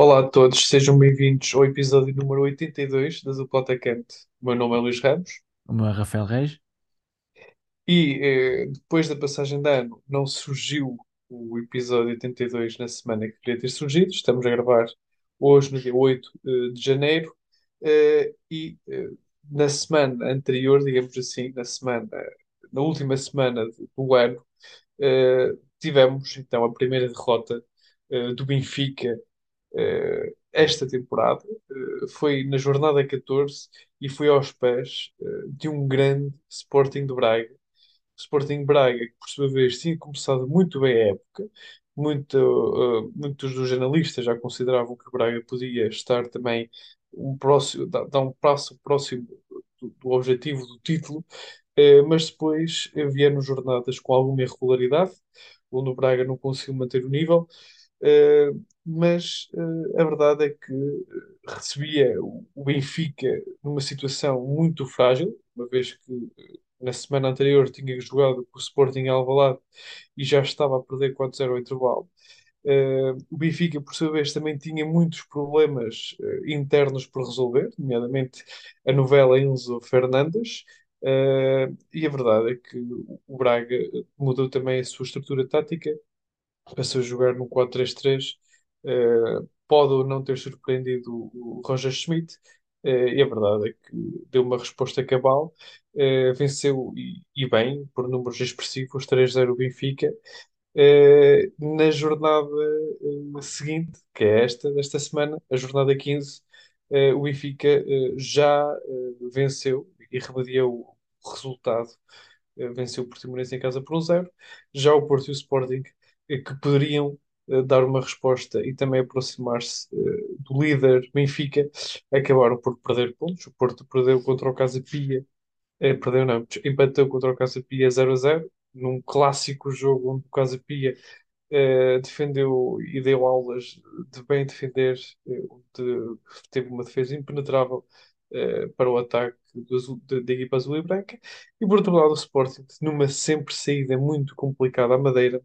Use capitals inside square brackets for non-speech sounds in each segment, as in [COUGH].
Olá a todos, sejam bem-vindos ao episódio número 82 da Zupotacante. O meu nome é Luís Ramos O meu é Rafael Reis. e eh, depois da passagem de ano não surgiu o episódio 82 na semana que queria ter surgido. Estamos a gravar hoje, no dia 8 eh, de janeiro, eh, e na semana anterior, digamos assim, na semana, na última semana do ano, tivemos então a primeira derrota do Benfica esta temporada. Eh, foi na jornada 14 e foi aos pés eh, de um grande Sporting de Braga. Sporting Braga, que por sua vez tinha começado muito bem a época. Muito, eh, muitos dos jornalistas já consideravam que o Braga podia estar também um próximo, dar, um passo próximo do, do objetivo do título, eh, mas depois eh, vieram jornadas com alguma irregularidade, onde o Braga não conseguiu manter o nível. Uh, mas uh, a verdade é que uh, recebia o, Benfica numa situação muito frágil, uma vez que na semana anterior tinha jogado com o Sporting Alvalade e já estava a perder 4-0 ao intervalo. o Benfica, por sua vez, também tinha muitos problemas internos por resolver, nomeadamente a novela Enzo Fernandes. e a verdade é que o Braga mudou também a sua estrutura tática passou a jogar no 4-3-3. eh, pode ou não ter surpreendido o, Roger Schmidt, eh, e a verdade é que deu uma resposta cabal, eh, venceu e, e bem, por números expressivos, 3-0 o Benfica. Na jornada seguinte, que é esta, desta semana, a jornada 15, eh, o Benfica já venceu e remediou o resultado venceu o Portimonense em casa por um zero. Já o Porto e o Sporting, que poderiam eh, dar uma resposta e também aproximar-se eh, do líder Benfica, acabaram por perder pontos. O Porto perdeu contra o Casa Pia, eh, perdeu não, empatou contra o Casa Pia 0 a 0, num clássico jogo onde o Casa Pia defendeu e deu aulas de bem defender, teve uma defesa impenetrável para o ataque da equipa azul e branca. E por outro lado, o Sporting, numa sempre saída muito complicada à Madeira,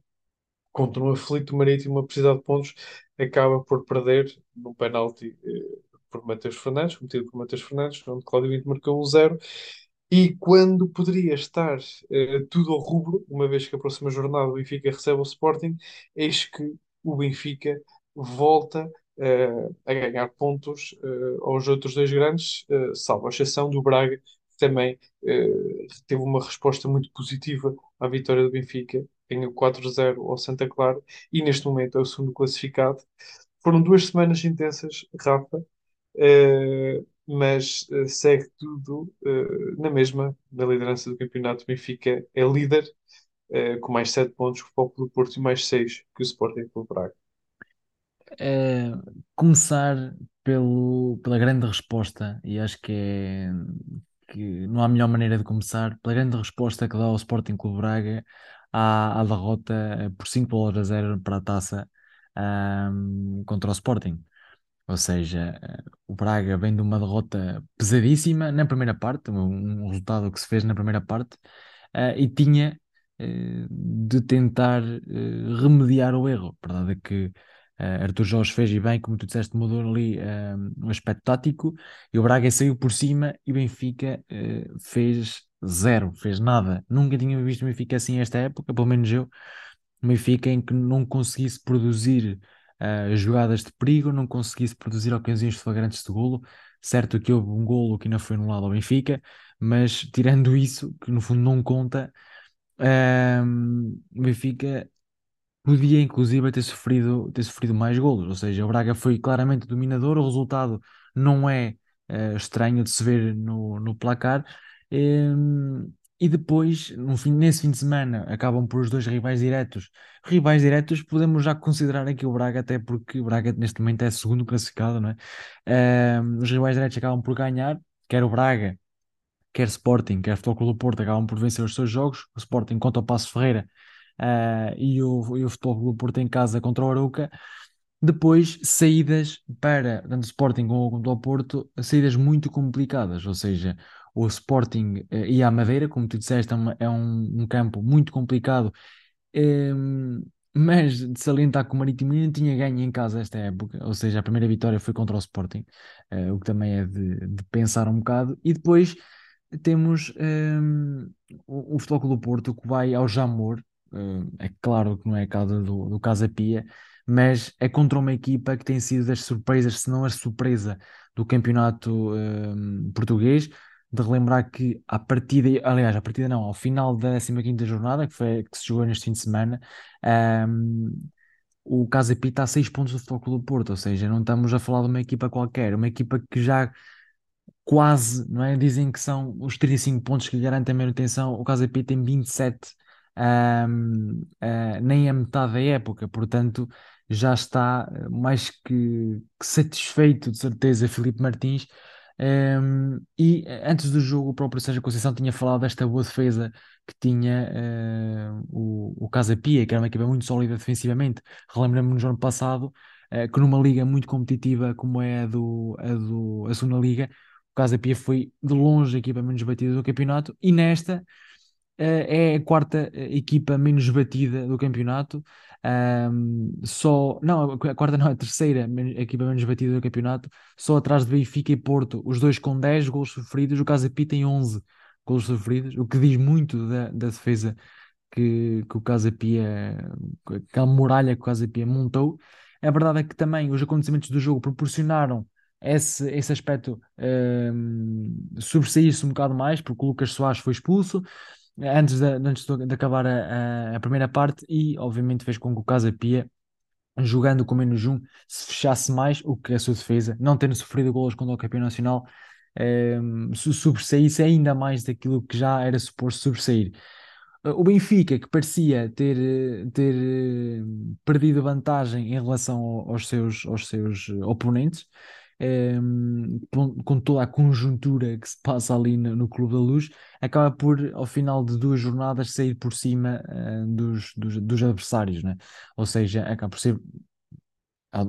contra um aflito Marítimo a precisar de pontos, acaba por perder no penalti eh, por Matheus Fernandes, cometido por Matheus Fernandes, onde Cláudio Vinto marcou um zero. E quando poderia estar eh, tudo ao rubro, uma vez que a próxima jornada o Benfica recebe o Sporting, eis que o Benfica volta eh, a ganhar pontos eh, aos outros dois grandes, eh, salvo a exceção do Braga, que também teve uma resposta muito positiva à vitória do Benfica, ganhou 4-0 ao Santa Clara e neste momento é o segundo classificado. Foram duas semanas intensas, Rafa. Uh, mas uh, segue tudo uh, na mesma, na liderança do campeonato. Benfica é líder, com mais 7 pontos que o Foco do Porto e mais 6 que o Sporting Clube Braga. Começar pelo, pela grande resposta, e acho que, é, que não há melhor maneira de começar, pela grande resposta que dá o Sporting Clube Braga à, à derrota eh, por 5 bolas a 0 para a taça ahm, contra o Sporting. Ou seja, eh, o Braga vem de uma derrota pesadíssima na primeira parte, um, um resultado que se fez na primeira parte, eh, e tinha eh, de tentar eh, remediar o erro. A verdade é que uh, Arthur Jorge fez e bem, como tu disseste, mudou ali uh, um aspecto tático e o Braga saiu por cima e Benfica uh, fez zero, fez nada. Nunca tinha visto o Benfica assim esta época, pelo menos eu. O Benfica em que não conseguisse produzir jogadas de perigo, não conseguisse produzir ocasiões flagrantes de golo. Certo que houve um golo que não foi anulado ao Benfica, mas tirando [LAUGHS] isso, que no fundo não conta, um, o Benfica podia inclusive ter sofrido, ter sofrido mais golos, ou seja, o Braga foi claramente dominador, o resultado não é uh, estranho de se ver no, no placar. Um, e depois, no fim, nesse fim de semana, acabam por os dois rivais diretos. Rivais diretos, podemos já considerar aqui o Braga, até porque o Braga neste momento é segundo classificado, não é? Um, os rivais diretos acabam por ganhar, quer o Braga, quer Sporting, quer Futebol Clube do Porto, acabam por vencer os seus jogos. O Sporting contra o Passo Ferreira uh, e, o, e o Futebol Clube do Porto em casa contra o Arouca. Depois, saídas para, tanto Sporting como o Porto, saídas muito complicadas, ou seja, o Sporting uh, ia à Madeira, como tu disseste, é, é um, um, campo muito complicado, um, [LAUGHS] mas de salientar que o Marítimo ainda tinha ganho em casa esta época, ou seja, a primeira vitória foi contra o Sporting, eh, o que também é de, de pensar um bocado. E depois temos ehm, o, o Futebol do Porto que vai ao Jamor, eh, é claro que não é a casa do, do Casa Pia, mas é contra uma equipa que tem sido das surpresas, se não a surpresa do campeonato ehm, português. De relembrar que a partida, aliás, a partida não, ao final da 15 jornada, que, foi, que se jogou neste fim de semana, ehm, o Casa Pia está a 6 pontos do Futebol Clube do Porto, ou seja, não estamos a falar de uma equipa qualquer, uma equipa que já quase, não é? Dizem que são os 35 pontos que lhe garantem a manutenção. O Casa Pia tem 27, um, uh, nem a metade da época, portanto já está mais que, que satisfeito, de certeza, Filipe Martins. Um, e antes do jogo, o próprio Sérgio Conceição tinha falado desta boa defesa que tinha uh, o, o Casa Pia, que era uma equipa muito sólida defensivamente. Relembro-me no ano passado uh, que numa liga muito competitiva como é a, do, a, do, a segunda liga, o Casa Pia foi de longe a equipa menos batida do campeonato e nesta é a quarta eh, equipa menos batida do campeonato. Um, só, não, a quarta não, a terceira equipa menos batida do campeonato, só atrás de Benfica e Porto, os dois com 10 gols sofridos, o Casa Pia tem 11 gols sofridos, o que diz muito da, da defesa que, que o Casa Pia, aquela muralha que o Casa Pia montou. A verdade é que também os acontecimentos do jogo proporcionaram esse, esse aspecto um, sobressair-se um bocado mais, porque o Lucas Soares foi expulso antes de, antes de acabar a, a, primeira parte e, obviamente, fez com que o Casa Pia, jogando com menos um, se fechasse mais, o que é a sua defesa, não tendo sofrido golos contra o campeão nacional, um, sobressaísse ainda mais daquilo que já era suposto sobressair. O Benfica, que parecia ter, ter eh, perdido vantagem em relação aos seus, aos seus oponentes, um, com, toda a conjuntura que se passa ali no, no, Clube da Luz, acaba por, ao final de duas jornadas, sair por cima uh, dos, dos, dos, adversários, né? Ou seja, acaba por ser,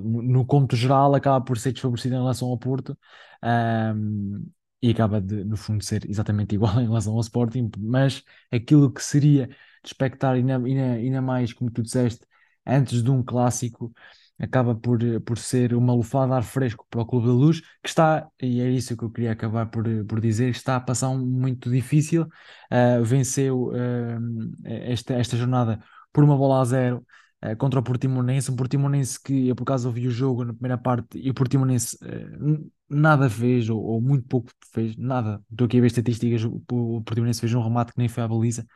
no cômputo geral, acaba por ser desfavorecido em relação ao Porto. Um, e acaba de, no fundo, ser exatamente igual [LAUGHS] em relação ao Sporting, mas aquilo que seria de expectar, ainda, ainda, ainda mais, como tu disseste, antes de um clássico, acaba por, por ser uma lufada de ar fresco para o Clube da Luz, que está, e é isso que eu queria acabar por, por dizer, está a passar um muito difícil, uh, venceu uh, esta, esta jornada por uma bola a zero contra o Portimonense, um Portimonense que eu por acaso ouvi o jogo na primeira parte e o Portimonense nada fez, ou, ou, muito pouco fez, nada, estou aqui a ver estatísticas, o, o Portimonense fez um remate que nem foi à baliza,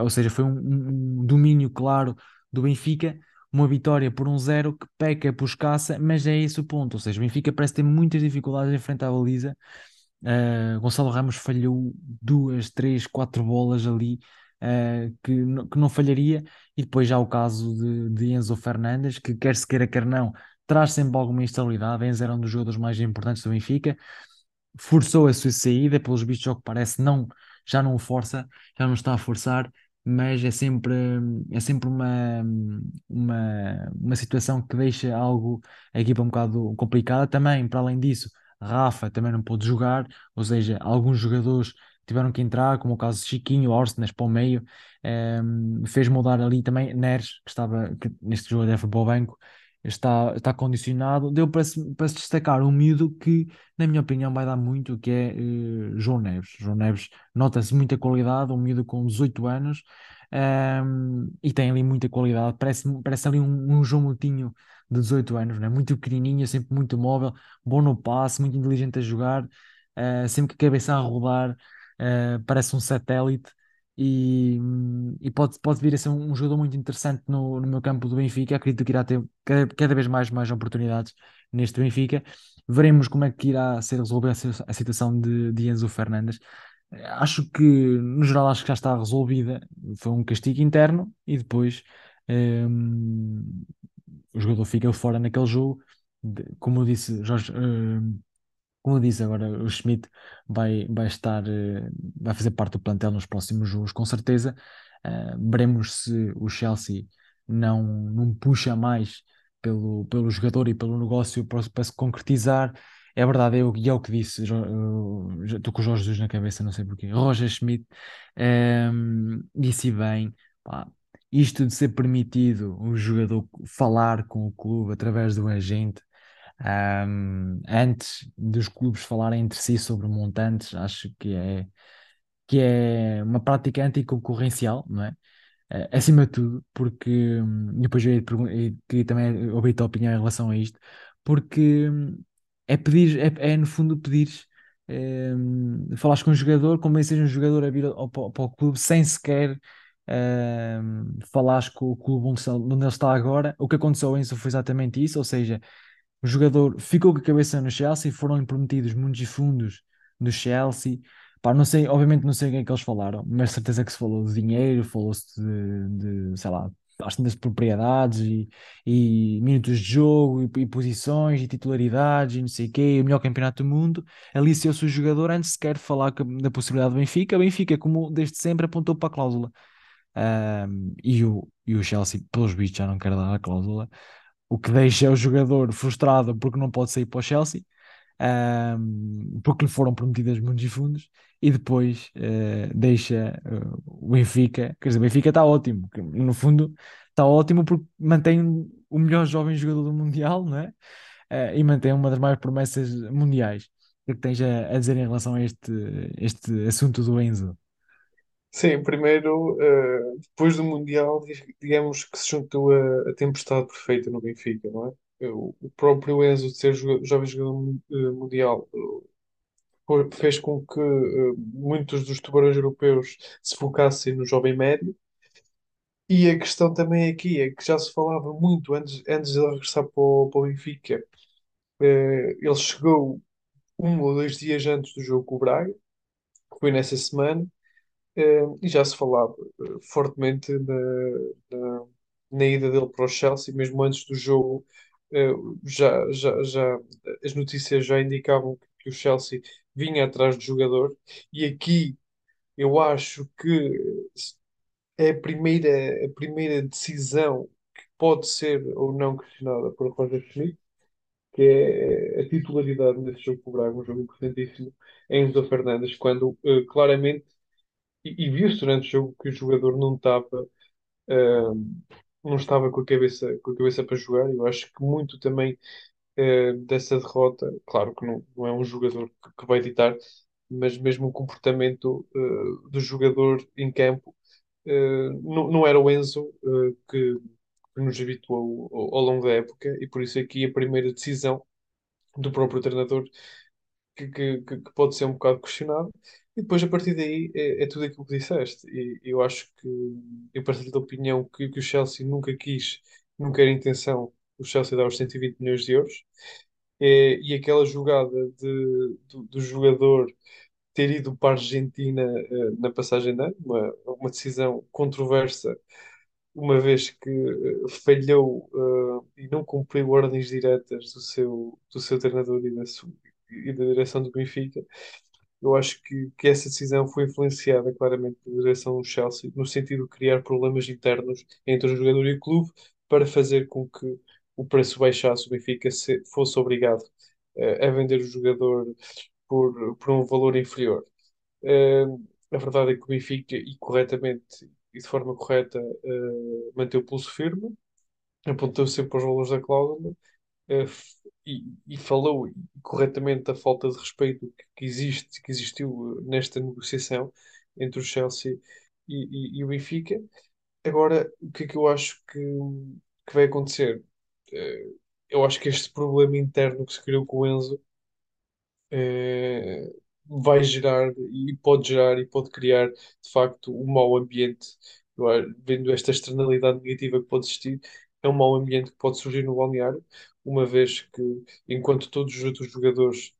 ou seja, foi um, um domínio claro do Benfica, uma vitória por um zero que peca por escassa, mas é esse o ponto. Ou seja, o Benfica parece ter muitas dificuldades em frente à baliza. Uh, Gonçalo Ramos falhou duas, três, quatro bolas ali uh, que, que não falharia. E depois já o caso de, de Enzo Fernandes, que quer se queira, quer não, traz sempre alguma instabilidade. Enzo era um dos jogadores mais importantes do Benfica. Forçou a sua saída, pelos vistos, ao que parece, não, já não o força, já não está a forçar mas é sempre, é sempre uma, uma, uma situação que deixa algo, a equipa um bocado complicada. Também, para além disso, Rafa também não pôde jogar, ou seja, alguns jogadores tiveram que entrar, como o caso de Chiquinho, Orsnes para o meio, um, ehm, fez mudar ali também Neres, que estava neste jogo deve para o banco, está, está condicionado. Deu para para destacar um miúdo que, na minha opinião, vai dar muito, que é uh, João Neves. João Neves nota-se muita qualidade, um miúdo com 18 anos um, ehm, e tem ali muita qualidade. Parece, parece ali um, um João Moutinho de 18 anos, né? muito pequenininho, sempre muito móvel, bom no passe, muito inteligente a jogar, uh, sempre que a cabeça a rodar, uh, parece um satélite e, e pode, pode vir a ser um, jogador muito interessante no, no meu campo do Benfica. Acredito que irá ter cada, vez mais, mais oportunidades neste Benfica. Veremos como é que irá ser resolvida a, situação de, de Enzo Fernandes. Acho que, no geral, acho que já está resolvida. Foi um castigo interno e depois um, o jogador fica fora naquele jogo. Como disse, Jorge, um, como disse agora, o Schmidt vai, vai estar, eh, vai fazer parte do plantel nos próximos jogos, com certeza. Uh, veremos se o Chelsea não, não puxa mais pelo, pelo jogador e pelo negócio para, para se concretizar. É verdade, eu, e é o que disse, estou com o Jorge Jesus na cabeça, não sei porquê. [LAUGHS] Roger Schmidt um, disse bem, pá, isto de ser permitido um jogador falar com o clube através do agente, ahm, antes dos clubes falarem entre si sobre montantes, acho que é, que é uma prática anticoncorrencial, não é? Eh, acima de tudo, porque hum, depois eu ia te pergun- e queria também ouvir a tua opinião em relação a isto, porque hum, é pedir, é, é no fundo pedir, hum, falares com um jogador, convences um jogador a vir ao, para, o para o clube sem sequer hum, falares com o clube onde ele está agora. O que aconteceu em Enzo foi exatamente isso, ou seja, o jogador ficou com a cabeça no Chelsea, foram-lhe prometidos muitos fundos do Chelsea. Pá, não sei, obviamente não sei o que é que eles falaram, mas certeza que se falou de dinheiro, falou-se de, de, sei lá, às tantas de propriedades e, e minutos de jogo e, e posições e titularidades e não sei o quê, o melhor campeonato do mundo. Aliciou-se o jogador antes sequer de falar da possibilidade do Benfica. O Benfica, como desde sempre, apontou para a cláusula. Ahm, e, o, e o Chelsea, pelos vistos, já não quer dar a cláusula o que deixa o jogador frustrado porque não pode sair para o Chelsea, ahm, porque lhe foram prometidas muitos fundos, e depois eh, deixa eh, o Benfica, quer dizer, o Benfica está ótimo, no fundo está ótimo porque mantém o melhor jovem jogador do Mundial, não é? Eh, e mantém uma das maiores promessas mundiais. O que é que tens a, a dizer em relação a este, este assunto do Enzo? Sim, primeiro, eh, depois do Mundial, di- digamos que se juntou a, a tempestade perfeita no Benfica, não é? O, próprio Enzo, de ser jovem jogador eh, mundial, eh, fez com que muitos dos tubarões europeus se focassem no jovem médio. E a questão também aqui é que já se falava muito antes, antes de ele regressar para o, para o Benfica. Ele chegou um ou dois dias antes do jogo com o Braga, que foi nessa semana. Eh, e já se falava eh, fortemente na, na, na ida dele para o Chelsea, mesmo antes do jogo, eh, já, já, já, as notícias já indicavam que, que o Chelsea vinha atrás do jogador, e aqui eu acho que é a primeira, a primeira decisão que pode ser ou não questionada por Roger Schmidt, que é a titularidade nesse jogo com o Braga, um jogo importantíssimo, em Enzo Fernandes, quando eh, claramente e, e viu-se durante o jogo que o jogador não estava, ah, não estava com a cabeça, com a cabeça para jogar. Eu acho que muito também ah, dessa derrota, claro que não, não é um jogador que, que vai ditar, mas mesmo o comportamento ah, do jogador em campo ah, não, não era o Enzo que, nos habituou ao, ao longo da época, e por isso aqui a primeira decisão do próprio treinador que, que, que- pode ser um bocado questionado. E depois, a partir daí, é, é tudo aquilo que disseste. E eu acho que eu partilho da opinião que, que o Chelsea nunca quis, nunca era intenção o Chelsea dar os 120 milhões de euros. É, e aquela jogada de, do, do jogador ter ido para a Argentina, eh, na passagem de ano, uma, uma decisão controversa, uma vez que eh, falhou, eh, e não cumpriu ordens diretas do seu, do seu treinador e da, su- e da direção do Benfica. Eu acho que, que essa decisão foi influenciada claramente pela direção do Chelsea, no sentido de criar problemas internos entre o jogador e o clube, para fazer com que o preço baixasse, o Benfica se- fosse obrigado eh, a vender o jogador por, por um valor inferior. Eh, a verdade é que o Benfica, e corretamente, e de forma correta, eh, manteve o pulso firme, apontou sempre para os valores da cláusula, e, falou corretamente da falta de respeito que, existe, que existiu eh, nesta negociação entre o Chelsea e, e- e o Benfica. Agora, o que é que eu acho que, que vai acontecer? Eh, eu acho que este problema interno que se criou com o Enzo eh, vai gerar e pode gerar e pode criar de facto um mau ambiente. Vendo esta externalidade negativa que pode existir, é um mau ambiente que pode surgir no balneário, uma vez que enquanto todos os outros jogadores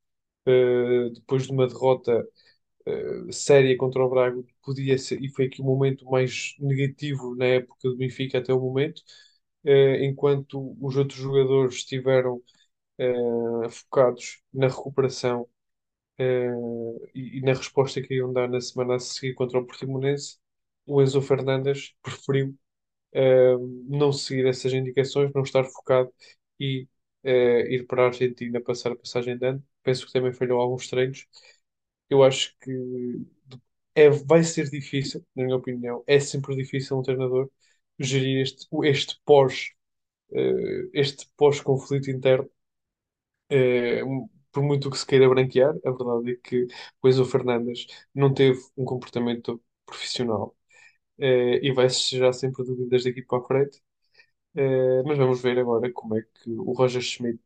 eh, depois de uma derrota eh, séria contra o Braga podia ser, e foi aqui o momento mais negativo na época do Benfica até o momento, eh, enquanto os outros jogadores estiveram focados na recuperação e, e na resposta que iam dar na semana a seguir contra o Portimonense, o Enzo Fernandes preferiu não seguir essas indicações, não estar focado e eh, ir para a Argentina passar a passagem de ano. Penso que também falhou alguns treinos. Eu acho que é, vai ser difícil, na minha opinião. É sempre difícil um treinador. gerir este, este pós, eh, este pós-conflito interno. Eh, por muito que se queira branquear, a verdade é que o Enzo Fernandes não teve um comportamento profissional eh, e vai-se já sempre dúvidas daqui para a frente. Eh, mas vamos ver agora como é que o Roger Schmidt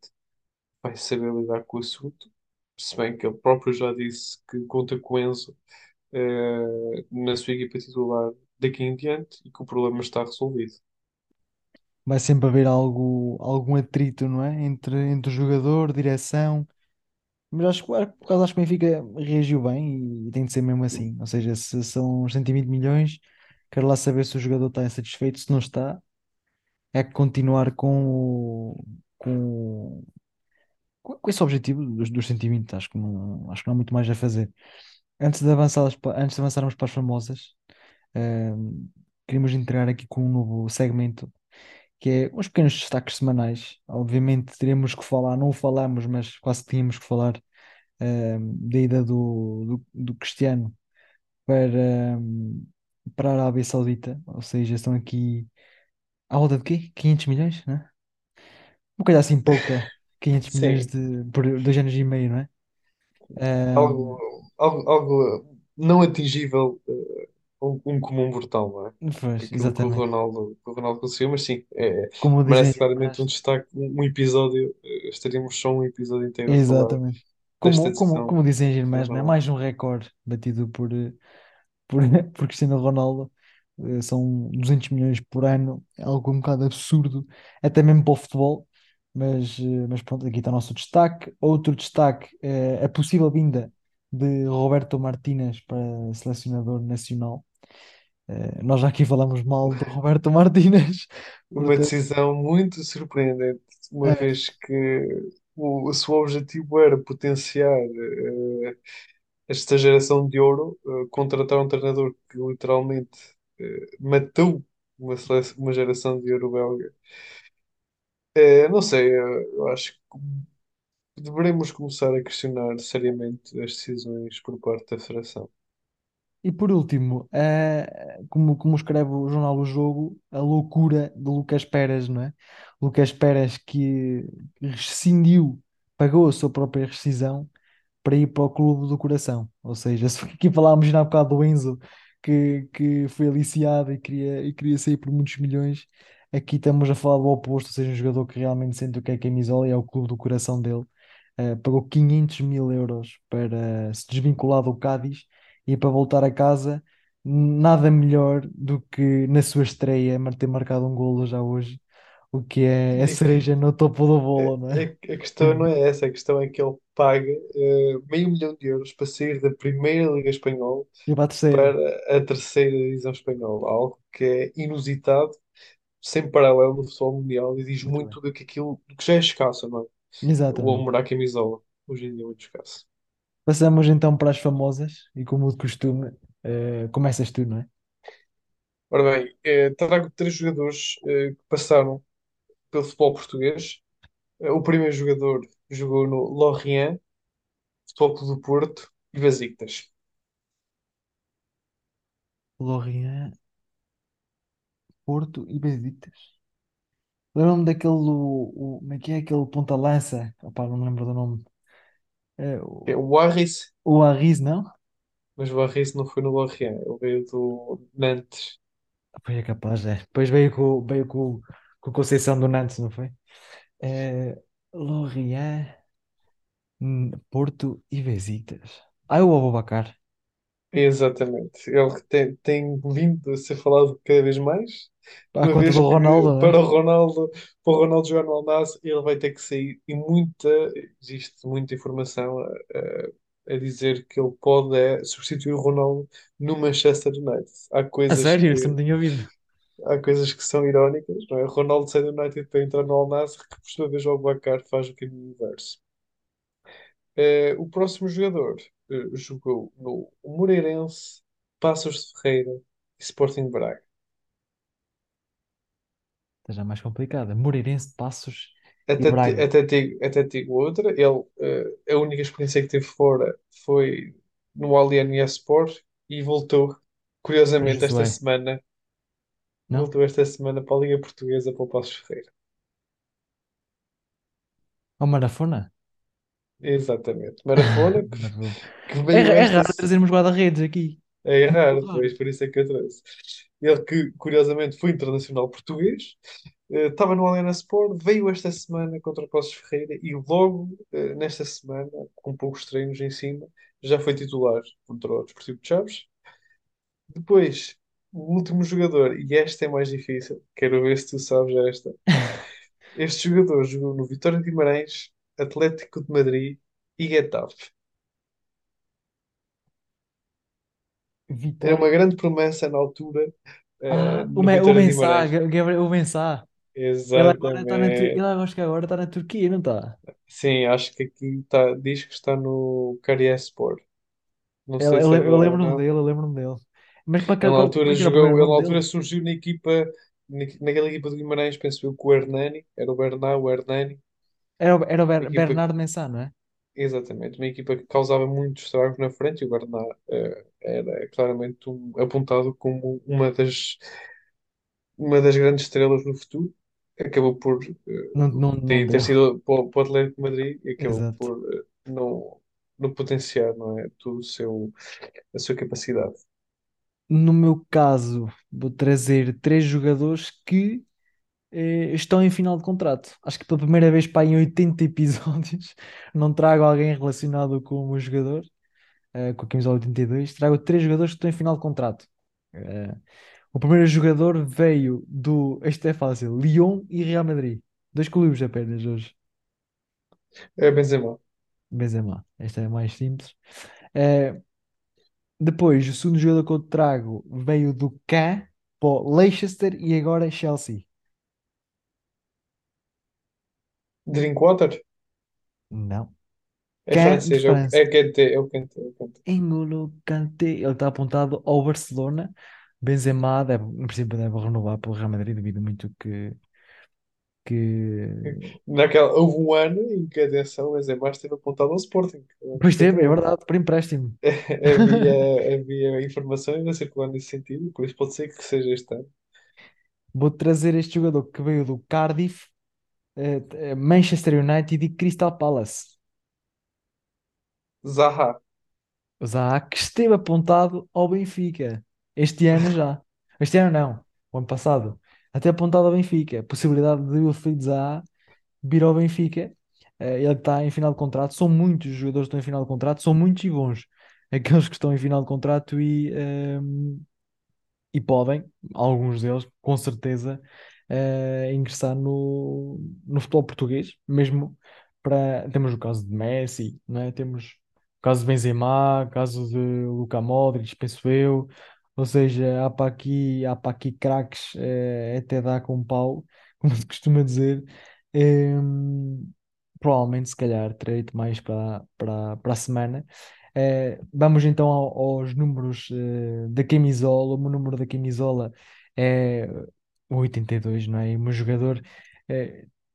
vai saber lidar com o assunto. Se bem que ele próprio já disse que conta com Enzo eh, na sua equipa titular daqui em diante e que o problema está resolvido. Vai sempre haver algo, algum atrito, não é? Entre, entre o jogador, direção. Mas acho, que- por causa acho que o Benfica reagiu bem e tem de ser mesmo assim. Ou seja, se são os 120 milhões, quero lá saber se o jogador está insatisfeito. Se não está, é continuar com, o- com, com esse objetivo dos, dos 120. Acho que não, acho que não há muito mais a fazer. Antes de avançar, antes de avançarmos para as famosas, ehm, queríamos entrar aqui com um novo segmento que é uns pequenos destaques semanais. Obviamente teríamos que falar, não o falamos, mas quase tínhamos que falar ehm, da ida do, do, do Cristiano para, ehm, para a Arábia Saudita, ou seja, estão aqui à volta de quê? 500 milhões, né? Uma coisa assim pouca, 500 milhões Sim, de, por dois anos e meio, não é? algo, Ehm, algo, algo não atingível, eh, um, um comum mortal, não é? pois, Aquilo que o exatamente. Ronaldo, que o Ronaldo conseguiu, mas sim, é, Como dizem merece claramente um destaque, um, um episódio, eh, estaríamos só um episódio inteiro a falar Exatamente. desta Como, como, decisão como dizem as do irmãs, não é? Ronaldo. Mais um recorde batido por, eh, por, [LAUGHS] por Cristiano Ronaldo. Eh, São 200 milhões por ano, é algo um bocado absurdo, até mesmo para o futebol. Mas, eh, mas pronto, aqui está o nosso destaque. Outro destaque é a possível vinda de Roberto Martínez para selecionador nacional. Nós já aqui falamos mal do Roberto [LAUGHS] Martínez, Uma portanto, decisão muito surpreendente, uma é, vez que o, o seu objetivo era potenciar eh, esta geração de ouro, eh, contratar um treinador que literalmente eh, matou uma, uma geração de ouro belga. Eh, não sei, eu acho que deveremos começar a questionar seriamente as decisões por parte da Federação. E por último, como, como escreve o jornal O Jogo, a loucura de Lucas Pérez, não é? Lucas Pérez que rescindiu, pagou a sua própria rescisão para ir para o Clube do Coração. Ou seja, [LAUGHS] se aqui falámos já há bocado do Enzo, que, que foi aliciado e queria, e queria sair por muitos milhões, aqui estamos a falar do oposto, ou seja, um jogador que realmente sente o que é camisola e é o Clube do Coração dele. Eh, pagou 500 mil euros para se desvincular do Cádiz e para voltar a casa, nada melhor do que na sua estreia ter marcado um golo já hoje, o que é a É que cereja no topo do bolo, não é- é? é- a questão não é essa, a questão é que ele paga eh, meio milhão de euros para sair da Primeira Liga Espanhola E para a terceira, para a terceira divisão espanhola, algo que é inusitado, sem paralelo no futebol mundial e diz muito muito do que aquilo do que já é escasso, não é? O Exatamente. amor à camisola, hoje em dia é muito escasso. Passamos então para as famosas e como de costume, eh, começas tu, não é? Ora bem, eh, trago três jogadores eh, que passaram pelo futebol português. O primeiro jogador jogou no Lorient, Futebol Clube do Porto e Besiktas. Lorient, Porto e Besiktas. Lembro-me daquele, o, o- como é que é aquele ponta-lança? Opá, não me lembro do nome. É, É o, o Arris, o Arris, não? mas o Arris não foi no Lorient, ele veio do Nantes. Pois é capaz, é. Depois veio com, veio com, com o Conceição do Nantes, não foi? É, Lorient, hum, Porto e Besiktas. Ah, é o Aboubakar. Exatamente. Ele tem, tem vindo a ser falado cada vez mais, À uma conta vez do que Ronaldo, é? para o Ronaldo, para o Ronaldo jogar no Al Nassr, ele vai ter que sair. E muita, existe muita informação a, a- a dizer que ele pode é, substituir o Ronaldo no Manchester United. Há A coisas sério, isso que, não tinha ouvido. Há coisas que são irónicas, não é? Ronaldo sai do United para entrar no Al Nassr, que por sua vez o Abubacar faz o caminho inverso. Eh, o próximo jogador eh, jogou no Moreirense, Paços de Ferreira e Sporting Braga. Está já mais complicada. Moreirense, Passos e Até, Braga. até, digo, até digo outra, ele, eh, a única experiência que teve fora foi no Allianz Sport e voltou, curiosamente, esta semana Não? Voltou esta semana para a Liga Portuguesa para o Passos Ferreira. Ou Marafona? Exatamente. Marafona, [LAUGHS] que, Marafona. que É, veio ra- é esta. raro trazermos guarda-redes aqui. É É muito raro, raro. pois, por isso é que eu trouxe. Ele que, curiosamente, foi internacional português, eh, estava no Allianz Sport, veio esta semana contra o Passos Ferreira e logo eh, nesta semana, com poucos treinos em cima, já foi titular contra o Desportivo de Chaves. Depois, o último jogador, e esta é mais difícil, quero ver se tu sabes esta. [LAUGHS] Este jogador jogou no Vitória de Guimarães, Atlético de Madrid e Getafe. Era Vitória. uma grande promessa na altura, eh, Ah, o, no Me- o Vitória de Mensah, Guimarães. Ga- Gabriel, o Mensah. Ele agora está na, Tur- ele acho que agora está na Turquia, não está? Sim, acho que aqui tá, diz que está no Karyspor. Não Ele, sei se é eu verdade ou lembro-me não. dele, eu lembro-me dele. Mas para, Ele altura é jogou, primeiro ele altura dele? surgiu na equipa, na- naquela equipa do Guimarães, penso eu, com o Hernani, era o Bernal, o Hernani, Era, o- era o Ber- equipa, Bernardo Mensah, não é? exatamente, uma equipa que causava muitos estragos na frente e o Bernal eh, era claramente um- apontado como uma das, uma das grandes estrelas no futuro. Acabou por Não, eh, não, não ter, ter sido para, o para o Atlético de Madrid e acabou Exato. por eh, não, não potenciar, não é, todo o seu, a sua capacidade. No meu caso, vou trazer três jogadores que eh, estão em final de contrato. Acho que pela primeira vez pá, em 80 [LAUGHS] episódios não trago alguém relacionado com o jogador, eh, com a camisola 82. Trago três jogadores que estão em final de contrato. Eh, o primeiro jogador veio do, este é fácil, Lyon e Real Madrid. Dois clubes apenas hoje. É Benzema. Benzema. Esta é mais simples. Eh, depois, o segundo jogador que eu trago veio do Caen para o Leicester e agora Chelsea. Drinkwater? Não. É francês, é o França. é Kanté, é o Kanté, é o Kanté. Ele está apontado ao Barcelona. Benzema, deve, no princípio, deve renovar pelo Real Madrid, devido muito que, que... Naquela, houve um ano em que, atenção, o Benzema esteve apontado ao Sporting. Pois teve, é verdade, por empréstimo. [LAUGHS] Havia, havia informações a circular nesse sentido, por isso pode ser que seja este ano. Vou trazer este jogador que veio do Cardiff, eh, eh, Manchester United e Crystal Palace. Zaha. O Zaha, que esteve apontado ao Benfica. Este ano já. Este ano não, o ano passado. Até apontado ao Benfica. Possibilidade de Wilfried Zaha vir ao Benfica. Eh, ele está em final de contrato. São muitos os jogadores que estão em final de contrato, são muitos e bons. Aqueles que estão em final de contrato e, ehm, e podem, alguns deles, com certeza, eh, ingressar no, no futebol português, mesmo para. Temos o caso de Messi, não é? Temos o caso de Benzema, o caso de Luka Modric, penso eu. Ou seja, há para aqui, há para aqui craques, eh, até dá com pau, [LAUGHS] como se costuma dizer. Provavelmente, se calhar, terei-te mais para, para, para a semana. Eh, vamos então ao- aos números eh, da camisola. O meu número da camisola é o 82, não é? E O meu jogador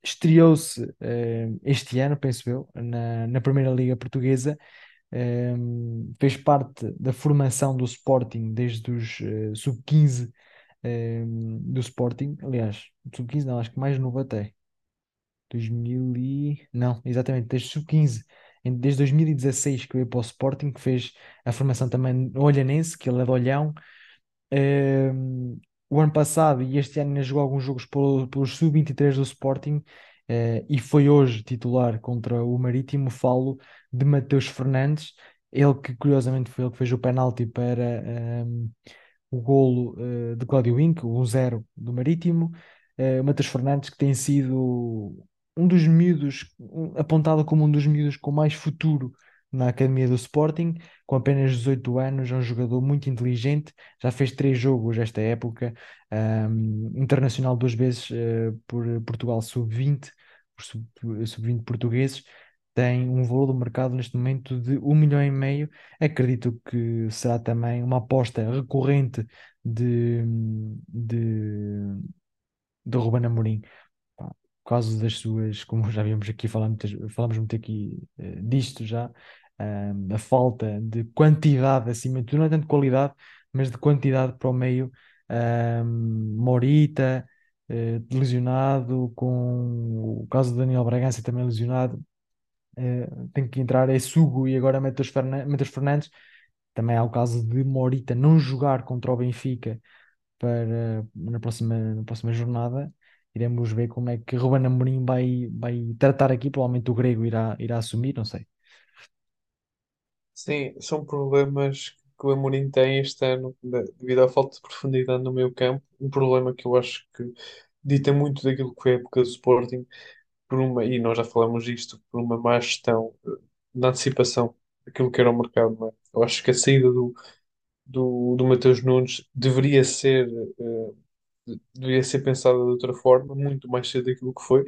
estreou-se este ano, penso eu, na, na Primeira Liga Portuguesa. Eh, fez parte da formação do Sporting desde os eh, sub-15 eh, do Sporting. Aliás, sub-15 não, acho que mais novo até. 2000 e... Não, exatamente, desde sub-15. Em- Desde 2016 que veio para o Sporting, que fez a formação também Olhanense, que ele é de Olhão. Ehm, o ano passado e este ano ainda jogou alguns jogos pelo, pelos sub-23 do Sporting eh, e foi hoje titular contra o Marítimo. Falo de Mateus Fernandes, ele que curiosamente foi ele que fez o penalti para ehm, o golo eh, de Cláudio Winck, o 1-0 do Marítimo. O Matheus Fernandes, que tem sido um dos miúdos, um- apontado como um dos miúdos com mais futuro na academia do Sporting, com apenas 18 anos, é um jogador muito inteligente, já fez três jogos esta época, ahm, internacional duas vezes eh, por Portugal sub-20, por sub- sub-20 portugueses. Tem um valor do mercado neste momento de um milhão e meio. Acredito que será também uma aposta recorrente de, de, de Ruben Amorim, por causa das suas, como já vimos aqui, falamos, falamos muito aqui eh, disto já, ahm, a falta de quantidade acima de tudo, não é tanto qualidade, mas de quantidade para o meio Ahm, Morita, lesionado, com o caso de Daniel Bragança também lesionado. Eh, tem que entrar é Sugo e agora Matheus Fernan- Matheus Fernandes. Também há o caso de Morita não jogar contra o Benfica para na próxima, na próxima jornada. Iremos ver como é que Ruben Amorim vai, vai tratar aqui. Provavelmente o Grego irá, irá assumir, não sei. Sim, são problemas que o Amorim tem este ano, de- devido à falta de profundidade no meio campo. Um problema que eu acho que dita muito daquilo que foi a época do Sporting, por uma, e nós já falamos disto, por uma má gestão eh, na antecipação daquilo que era o mercado. não é? Eu acho que a saída do, do, do Mateus Nunes deveria ser, eh, deveria ser pensada de outra forma, muito mais cedo daquilo que foi.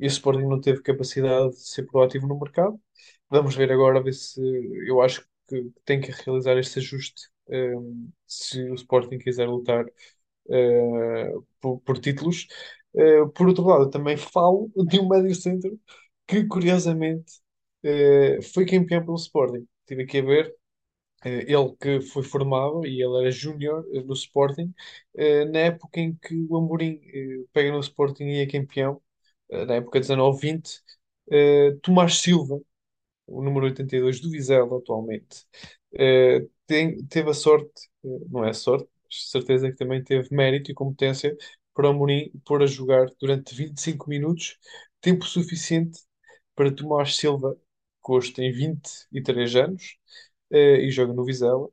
E o Sporting não teve capacidade de ser proativo no mercado. Vamos ver agora, ver se eu acho que tem que realizar este ajuste, eh, se o Sporting quiser lutar por, por títulos. Eh, por outro lado, eu também falo de um médio centro que, curiosamente, eh, foi campeão pelo Sporting. Estive aqui a ver, eh, ele que foi formado e ele era júnior no Sporting, na época em que o Amorim pega no Sporting e é campeão, na época 19-20, eh, Tomás Silva, o número 82 do Vizela atualmente, tem- teve a sorte, não é sorte, certeza que também teve mérito e competência para o Amorim pôr a jogar durante 25 minutos, tempo suficiente para Tomás Silva, que hoje tem 23 anos, eh, e joga no Vizela,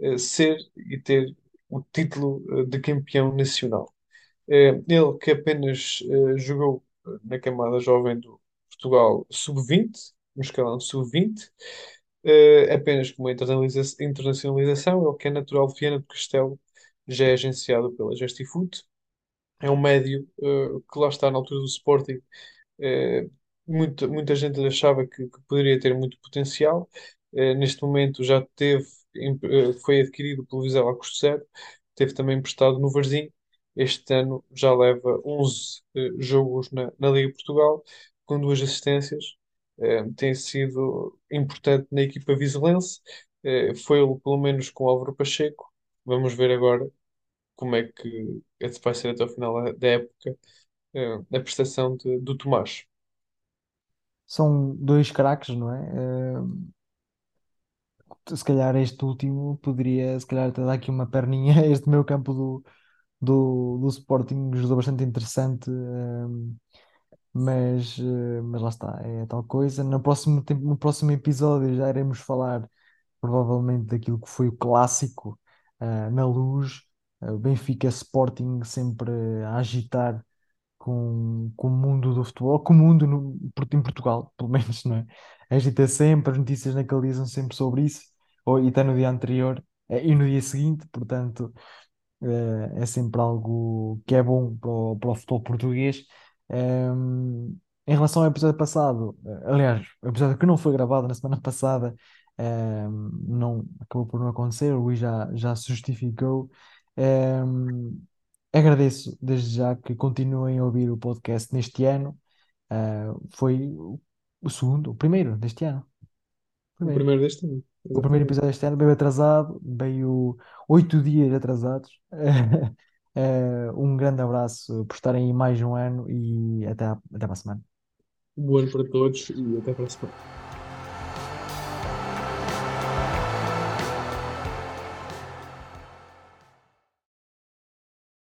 eh, ser e ter o título eh, de campeão nacional. Eh, ele que apenas jogou na camada jovem do Portugal sub-20, no escalão sub-20, eh, apenas com uma internacionalização, ele que é natural de Viana do Castelo, já é agenciado pela Gestifoot. É um médio eh, que lá está na altura do Sporting eh, muita, muita gente achava que, que poderia ter muito potencial. Eh, neste momento já teve, foi adquirido pelo Vizela a custo zero, teve também emprestado no Varzim. Este ano já leva 11 eh, jogos na, na Liga Portugal, com duas assistências. Tem sido importante na equipa vizelense. Foi pelo menos com Álvaro Pacheco. Vamos ver agora como é que vai ser até o final da época, eh, a prestação de- do Tomás. São dois craques, não é? Eh, se calhar este último poderia, se calhar, até dar aqui uma perninha [LAUGHS] este meio campo do, do, do Sporting, ajuda bastante interessante. eh, mas, mas lá está, é tal coisa. No próximo, no próximo episódio já iremos falar provavelmente daquilo que foi o clássico na Luz, o Benfica Sporting sempre a agitar com, com o mundo do futebol, com o mundo no, em Portugal, [LAUGHS] pelo menos, não é? Agita sempre, as notícias são sempre sobre isso, ou, e até no dia anterior eh, e no dia seguinte, portanto eh, é sempre algo que é bom para o, para o futebol português. Ehm, em relação ao episódio passado, eh, aliás, o episódio que não foi gravado na semana passada, ehm, não, acabou por não acontecer, o Luís já, já se justificou. Agradeço desde já que continuem a ouvir o podcast neste ano. Eh, foi o segundo, o primeiro deste ano. O Primeiro. primeiro deste ano, O primeiro exatamente. episódio este ano veio atrasado, veio oito dias atrasados. Eh, [LAUGHS] um grande abraço por estarem aí mais um ano e até, à- até para a semana. Um bom ano para todos e até para a semana.